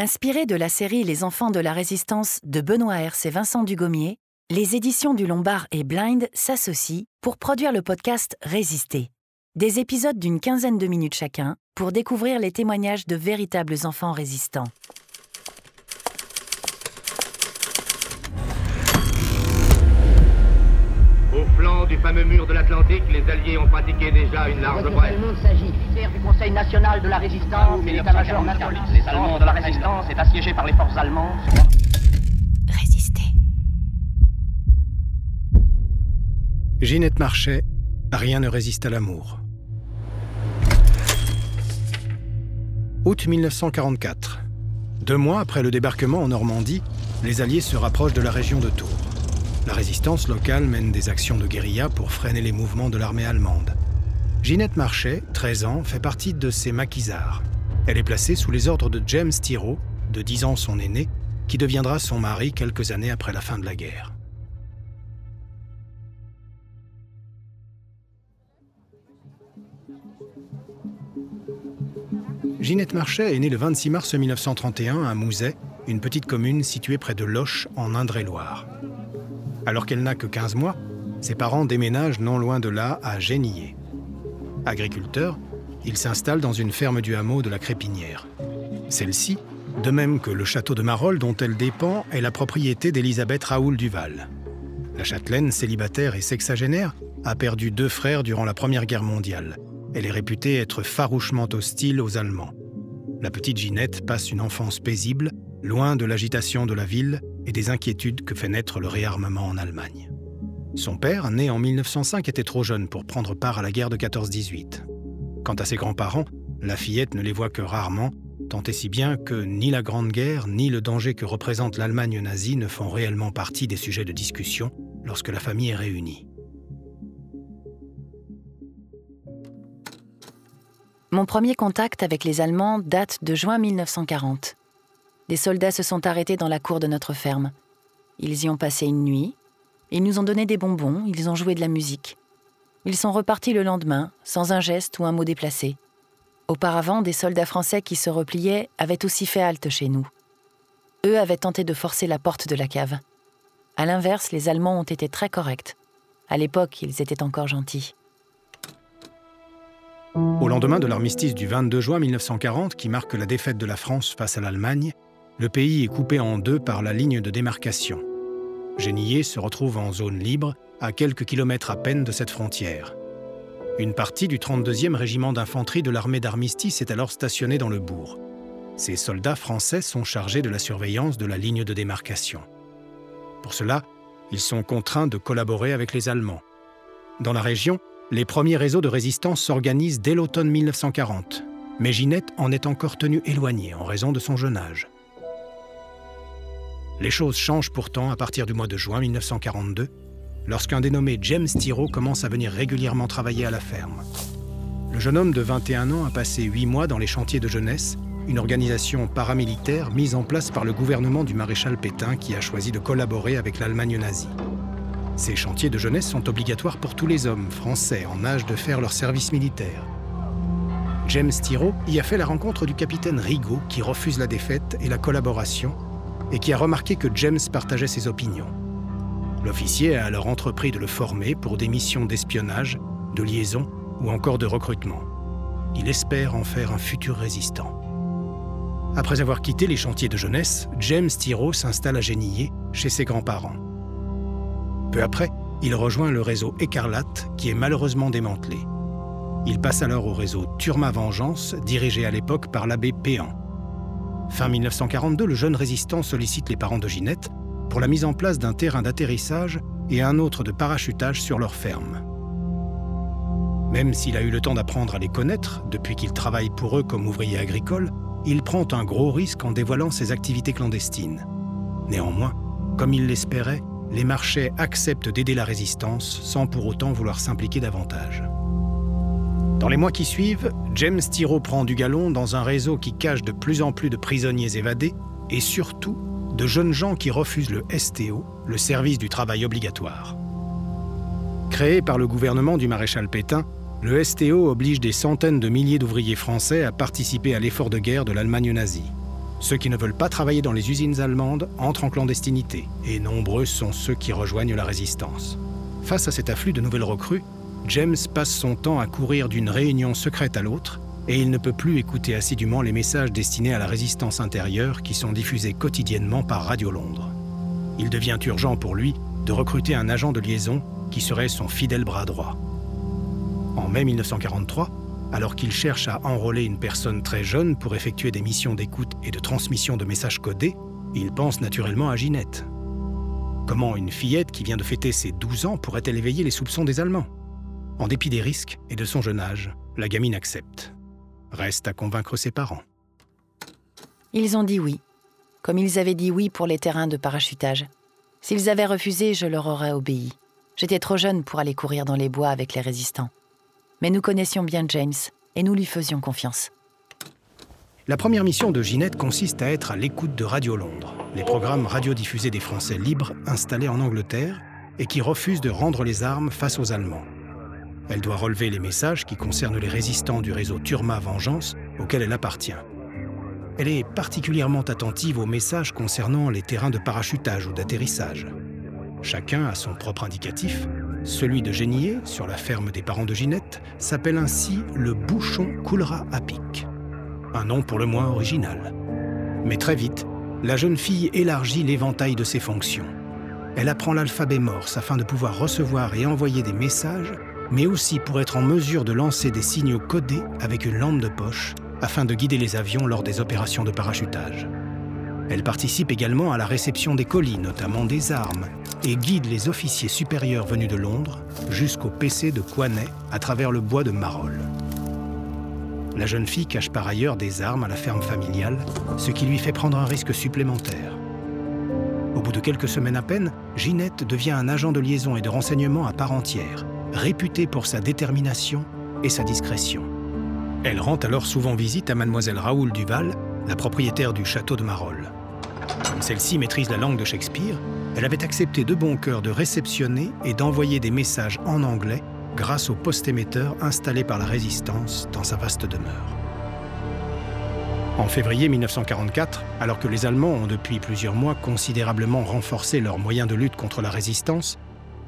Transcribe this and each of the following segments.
Inspiré de la série Les enfants de la résistance de Benoît Hers et Vincent Dugommier, les éditions du Lombard et Blind s'associent pour produire le podcast Résister. Des épisodes d'une quinzaine de minutes chacun pour découvrir les témoignages de véritables enfants résistants. Au flanc du fameux mur de l'Atlantique, les Alliés ont pratiqué déjà une large brèche. Le monde s'agit. du Conseil national de la résistance et l'état-major national. Les Allemands de la résistance est assiégé par les forces allemandes. Résister. Ginette Marchais, rien ne résiste à l'amour. Août 1944. Deux mois après le débarquement en Normandie, les Alliés se rapprochent de la région de Tours. La résistance locale mène des actions de guérilla pour freiner les mouvements de l'armée allemande. Ginette Marchais, 13 ans, fait partie de ces maquisards. Elle est placée sous les ordres de James Thiraud, de 10 ans son aîné, qui deviendra son mari quelques années après la fin de la guerre. Ginette Marchais est née le 26 mars 1931 à Mouzet, une petite commune située près de Loches, en Indre-et-Loire. Alors qu'elle n'a que 15 mois, ses parents déménagent non loin de là à Génillé. Agriculteur, il s'installe dans une ferme du hameau de la Crépinière. Celle-ci, de même que le château de Marolles dont elle dépend, est la propriété d'Elisabeth Raoul Duval. La châtelaine, célibataire et sexagénaire, a perdu deux frères durant la Première Guerre mondiale. Elle est réputée être farouchement hostile aux Allemands. La petite Ginette passe une enfance paisible, loin de l'agitation de la ville et des inquiétudes que fait naître le réarmement en Allemagne. Son père, né en 1905, était trop jeune pour prendre part à la guerre de 14-18. Quant à ses grands-parents, la fillette ne les voit que rarement, tant et si bien que ni la Grande Guerre ni le danger que représente l'Allemagne nazie ne font réellement partie des sujets de discussion lorsque la famille est réunie. Mon premier contact avec les Allemands date de juin 1940 des soldats se sont arrêtés dans la cour de notre ferme. Ils y ont passé une nuit. Ils nous ont donné des bonbons, ils ont joué de la musique. Ils sont repartis le lendemain, sans un geste ou un mot déplacé. Auparavant, des soldats français qui se repliaient avaient aussi fait halte chez nous. Eux avaient tenté de forcer la porte de la cave. À l'inverse, les Allemands ont été très corrects. À l'époque, ils étaient encore gentils. Au lendemain de l'armistice du 22 juin 1940, qui marque la défaite de la France face à l'Allemagne, le pays est coupé en deux par la ligne de démarcation. Genillé se retrouve en zone libre, à quelques kilomètres à peine de cette frontière. Une partie du 32e régiment d'infanterie de l'armée d'armistice est alors stationnée dans le bourg. Ces soldats français sont chargés de la surveillance de la ligne de démarcation. Pour cela, ils sont contraints de collaborer avec les Allemands. Dans la région, les premiers réseaux de résistance s'organisent dès l'automne 1940, mais Ginette en est encore tenue éloignée en raison de son jeune âge. Les choses changent pourtant à partir du mois de juin 1942, lorsqu'un dénommé James Tiro commence à venir régulièrement travailler à la ferme. Le jeune homme de 21 ans a passé huit mois dans les chantiers de jeunesse, une organisation paramilitaire mise en place par le gouvernement du maréchal Pétain qui a choisi de collaborer avec l'Allemagne nazie. Ces chantiers de jeunesse sont obligatoires pour tous les hommes français en âge de faire leur service militaire. James Tiro y a fait la rencontre du capitaine Rigaud qui refuse la défaite et la collaboration et qui a remarqué que James partageait ses opinions. L'officier a alors entrepris de le former pour des missions d'espionnage, de liaison ou encore de recrutement. Il espère en faire un futur résistant. Après avoir quitté les chantiers de jeunesse, James Tiro s'installe à Genillé, chez ses grands-parents. Peu après, il rejoint le réseau Écarlate, qui est malheureusement démantelé. Il passe alors au réseau Turma Vengeance, dirigé à l'époque par l'abbé Péan. Fin 1942, le jeune résistant sollicite les parents de Ginette pour la mise en place d'un terrain d'atterrissage et un autre de parachutage sur leur ferme. Même s'il a eu le temps d'apprendre à les connaître depuis qu'il travaille pour eux comme ouvrier agricole, il prend un gros risque en dévoilant ses activités clandestines. Néanmoins, comme il l'espérait, les marchés acceptent d'aider la résistance sans pour autant vouloir s'impliquer davantage. Dans les mois qui suivent, James Tiro prend du galon dans un réseau qui cache de plus en plus de prisonniers évadés et surtout de jeunes gens qui refusent le STO, le service du travail obligatoire. Créé par le gouvernement du maréchal Pétain, le STO oblige des centaines de milliers d'ouvriers français à participer à l'effort de guerre de l'Allemagne nazie. Ceux qui ne veulent pas travailler dans les usines allemandes entrent en clandestinité, et nombreux sont ceux qui rejoignent la résistance. Face à cet afflux de nouvelles recrues, James passe son temps à courir d'une réunion secrète à l'autre, et il ne peut plus écouter assidûment les messages destinés à la résistance intérieure qui sont diffusés quotidiennement par Radio Londres. Il devient urgent pour lui de recruter un agent de liaison qui serait son fidèle bras droit. En mai 1943, alors qu'il cherche à enrôler une personne très jeune pour effectuer des missions d'écoute et de transmission de messages codés, il pense naturellement à Ginette. Comment une fillette qui vient de fêter ses 12 ans pourrait-elle éveiller les soupçons des Allemands? En dépit des risques et de son jeune âge, la gamine accepte. Reste à convaincre ses parents. Ils ont dit oui, comme ils avaient dit oui pour les terrains de parachutage. S'ils avaient refusé, je leur aurais obéi. J'étais trop jeune pour aller courir dans les bois avec les résistants. Mais nous connaissions bien James et nous lui faisions confiance. La première mission de Ginette consiste à être à l'écoute de Radio Londres, les programmes radiodiffusés des Français libres installés en Angleterre et qui refusent de rendre les armes face aux Allemands. Elle doit relever les messages qui concernent les résistants du réseau Turma Vengeance auquel elle appartient. Elle est particulièrement attentive aux messages concernant les terrains de parachutage ou d'atterrissage. Chacun a son propre indicatif. Celui de Génier, sur la ferme des parents de Ginette, s'appelle ainsi le bouchon coulera à pic. Un nom pour le moins original. Mais très vite, la jeune fille élargit l'éventail de ses fonctions. Elle apprend l'alphabet morse afin de pouvoir recevoir et envoyer des messages, mais aussi pour être en mesure de lancer des signaux codés avec une lampe de poche afin de guider les avions lors des opérations de parachutage. Elle participe également à la réception des colis, notamment des armes, et guide les officiers supérieurs venus de Londres jusqu'au PC de Coinet à travers le bois de Marolles. La jeune fille cache par ailleurs des armes à la ferme familiale, ce qui lui fait prendre un risque supplémentaire. Au bout de quelques semaines à peine, Ginette devient un agent de liaison et de renseignement à part entière, réputé pour sa détermination et sa discrétion. Elle rend alors souvent visite à mademoiselle Raoul Duval, la propriétaire du château de Marolles. Comme celle-ci maîtrise la langue de Shakespeare, elle avait accepté de bon cœur de réceptionner et d'envoyer des messages en anglais grâce au post-émetteur installé par la résistance dans sa vaste demeure. En février 1944, alors que les Allemands ont depuis plusieurs mois considérablement renforcé leurs moyens de lutte contre la résistance,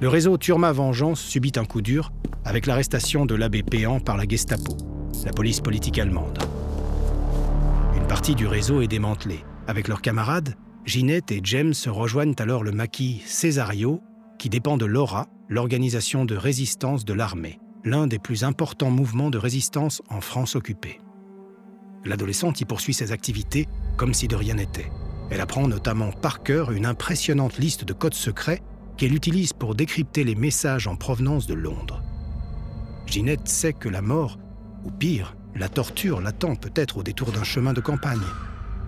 le réseau Turma Vengeance subit un coup dur avec l'arrestation de l'abbé Péan par la Gestapo, la police politique allemande. Une partie du réseau est démantelée. Avec leurs camarades, Ginette et James rejoignent alors le maquis Cesario, qui dépend de l'ORA, l'organisation de résistance de l'armée, l'un des plus importants mouvements de résistance en France occupée. L'adolescente y poursuit ses activités comme si de rien n'était. Elle apprend notamment par cœur une impressionnante liste de codes secrets qu'elle utilise pour décrypter les messages en provenance de Londres. Ginette sait que la mort, ou pire, la torture l'attend peut-être au détour d'un chemin de campagne,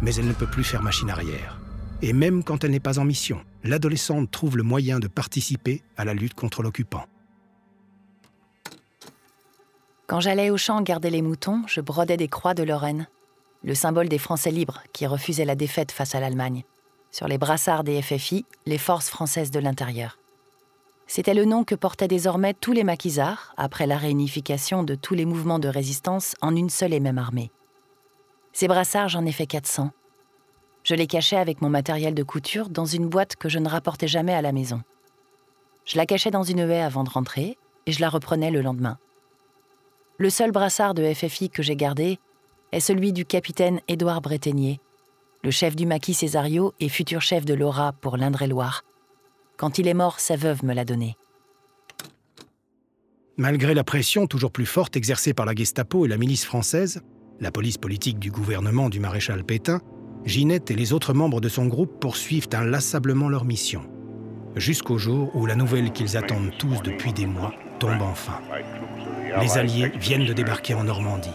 mais elle ne peut plus faire machine arrière. Et même quand elle n'est pas en mission, l'adolescente trouve le moyen de participer à la lutte contre l'occupant. Quand j'allais au champ garder les moutons, je brodais des croix de Lorraine, le symbole des Français libres qui refusaient la défaite face à l'Allemagne, sur les brassards des FFI, les forces françaises de l'intérieur. C'était le nom que portaient désormais tous les maquisards après la réunification de tous les mouvements de résistance en une seule et même armée. Ces brassards, j'en ai fait 400, je les cachais avec mon matériel de couture dans une boîte que je ne rapportais jamais à la maison. Je la cachais dans une haie avant de rentrer et je la reprenais le lendemain. Le seul brassard de FFI que j'ai gardé est celui du capitaine Édouard Breténier, le chef du maquis Césario et futur chef de l'Aura pour l'Indre-et-Loire. Quand il est mort, sa veuve me l'a donné. Malgré la pression toujours plus forte exercée par la Gestapo et la milice française, la police politique du gouvernement du maréchal Pétain, Ginette et les autres membres de son groupe poursuivent inlassablement leur mission, jusqu'au jour où la nouvelle qu'ils attendent tous depuis des mois tombe enfin. Les Alliés viennent de débarquer en Normandie.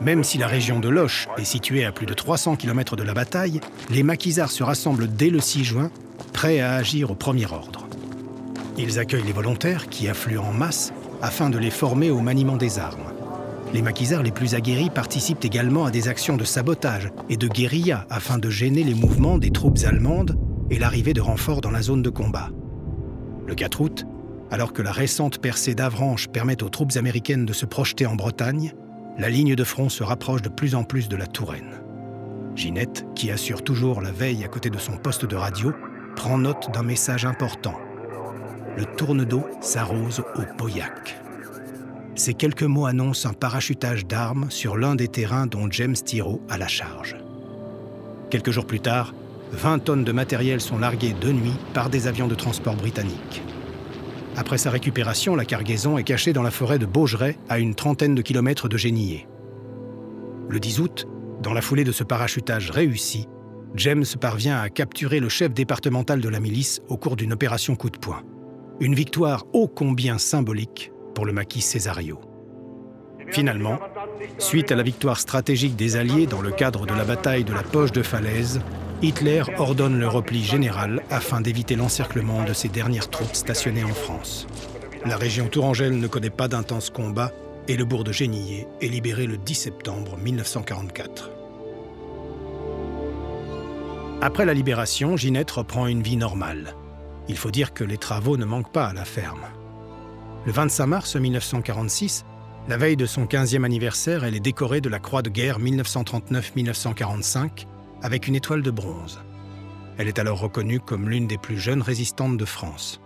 Même si la région de Loche est située à plus de 300 km de la bataille, les maquisards se rassemblent dès le 6 juin, prêts à agir au premier ordre. Ils accueillent les volontaires qui affluent en masse afin de les former au maniement des armes. Les maquisards les plus aguerris participent également à des actions de sabotage et de guérilla afin de gêner les mouvements des troupes allemandes et l'arrivée de renforts dans la zone de combat. Le 4 août, alors que la récente percée d'Avranches permet aux troupes américaines de se projeter en Bretagne, la ligne de front se rapproche de plus en plus de la Touraine. Ginette, qui assure toujours la veille à côté de son poste de radio, prend note d'un message important. Le tourne d'eau s'arrose au Pauillac. Ces quelques mots annoncent un parachutage d'armes sur l'un des terrains dont James Tiro a la charge. Quelques jours plus tard, 20 tonnes de matériel sont larguées de nuit par des avions de transport britanniques. Après sa récupération, la cargaison est cachée dans la forêt de Beaugeret, à une trentaine de kilomètres de Génillé. Le 10 août, dans la foulée de ce parachutage réussi, James parvient à capturer le chef départemental de la milice au cours d'une opération coup de poing. Une victoire ô combien symbolique pour le maquis Césario. Finalement, suite à la victoire stratégique des Alliés dans le cadre de la bataille de la Poche de Falaise, Hitler ordonne le repli général afin d'éviter l'encerclement de ses dernières troupes stationnées en France. La région tourangelle ne connaît pas d'intenses combats et le bourg de Génillé est libéré le 10 septembre 1944. Après la libération, Ginette reprend une vie normale. Il faut dire que les travaux ne manquent pas à la ferme. Le 25 mars 1946, la veille de son 15e anniversaire, elle est décorée de la Croix de guerre 1939-1945 avec une étoile de bronze. Elle est alors reconnue comme l'une des plus jeunes résistantes de France.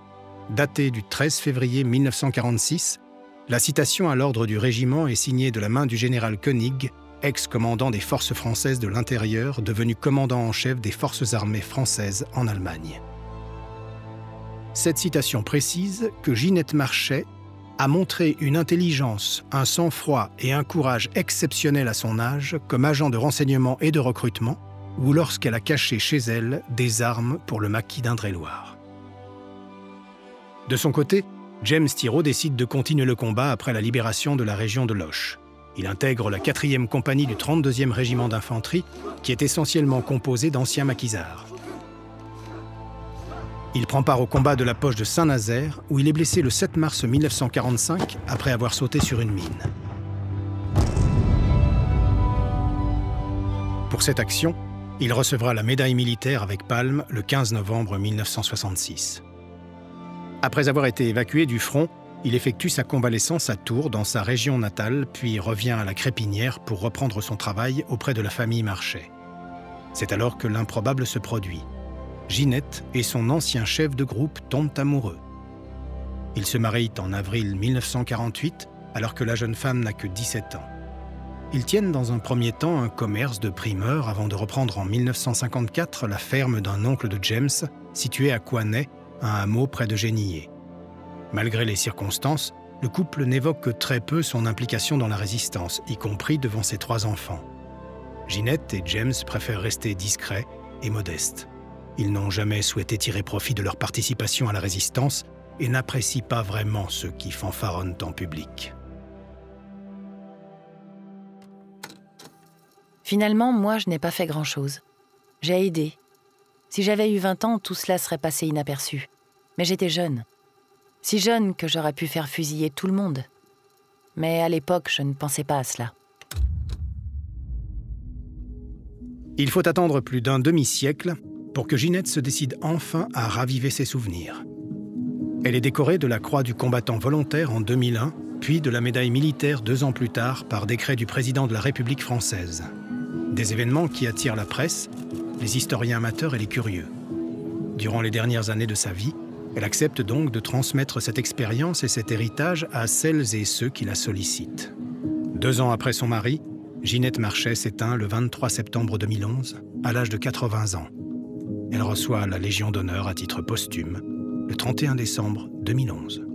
Datée du 13 février 1946, la citation à l'ordre du régiment est signée de la main du général Koenig, ex-commandant des forces françaises de l'intérieur, devenu commandant en chef des forces armées françaises en Allemagne. Cette citation précise que Ginette Marchais a montré une intelligence, un sang-froid et un courage exceptionnels à son âge comme agent de renseignement et de recrutement, ou lorsqu'elle a caché chez elle des armes pour le maquis d'Indre-et-Loire. De son côté, James Thiraud décide de continuer le combat après la libération de la région de Loche. Il intègre la 4e compagnie du 32e régiment d'infanterie, qui est essentiellement composé d'anciens maquisards. Il prend part au combat de la poche de Saint-Nazaire, où il est blessé le 7 mars 1945 après avoir sauté sur une mine. Pour cette action, il recevra la médaille militaire avec palme le 15 novembre 1966. Après avoir été évacué du front, il effectue sa convalescence à Tours, dans sa région natale, puis revient à la Crépinière pour reprendre son travail auprès de la famille Marchais. C'est alors que l'improbable se produit. Ginette et son ancien chef de groupe tombent amoureux. Ils se marient en avril 1948, alors que la jeune femme n'a que 17 ans. Ils tiennent dans un premier temps un commerce de primeurs avant de reprendre en 1954 la ferme d'un oncle de James, située à Coinet, un hameau près de Génillé. Malgré les circonstances, le couple n'évoque que très peu son implication dans la résistance, y compris devant ses trois enfants. Ginette et James préfèrent rester discrets et modestes. Ils n'ont jamais souhaité tirer profit de leur participation à la résistance et n'apprécient pas vraiment ceux qui fanfaronnent en public. Finalement, moi, je n'ai pas fait grand-chose. J'ai aidé. Si j'avais eu 20 ans, tout cela serait passé inaperçu. Mais j'étais jeune. Si jeune que j'aurais pu faire fusiller tout le monde. Mais à l'époque, je ne pensais pas à cela. Il faut attendre plus d'un demi-siècle pour que Ginette se décide enfin à raviver ses souvenirs. Elle est décorée de la Croix du combattant volontaire en 2001, puis de la médaille militaire deux ans plus tard par décret du président de la République française. Des événements qui attirent la presse, les historiens amateurs et les curieux. Durant les dernières années de sa vie, elle accepte donc de transmettre cette expérience et cet héritage à celles et ceux qui la sollicitent. Deux ans après son mari, Ginette Marchais s'éteint le 23 septembre 2011, à l'âge de 80 ans. Elle reçoit la Légion d'honneur à titre posthume le 31 décembre 2011.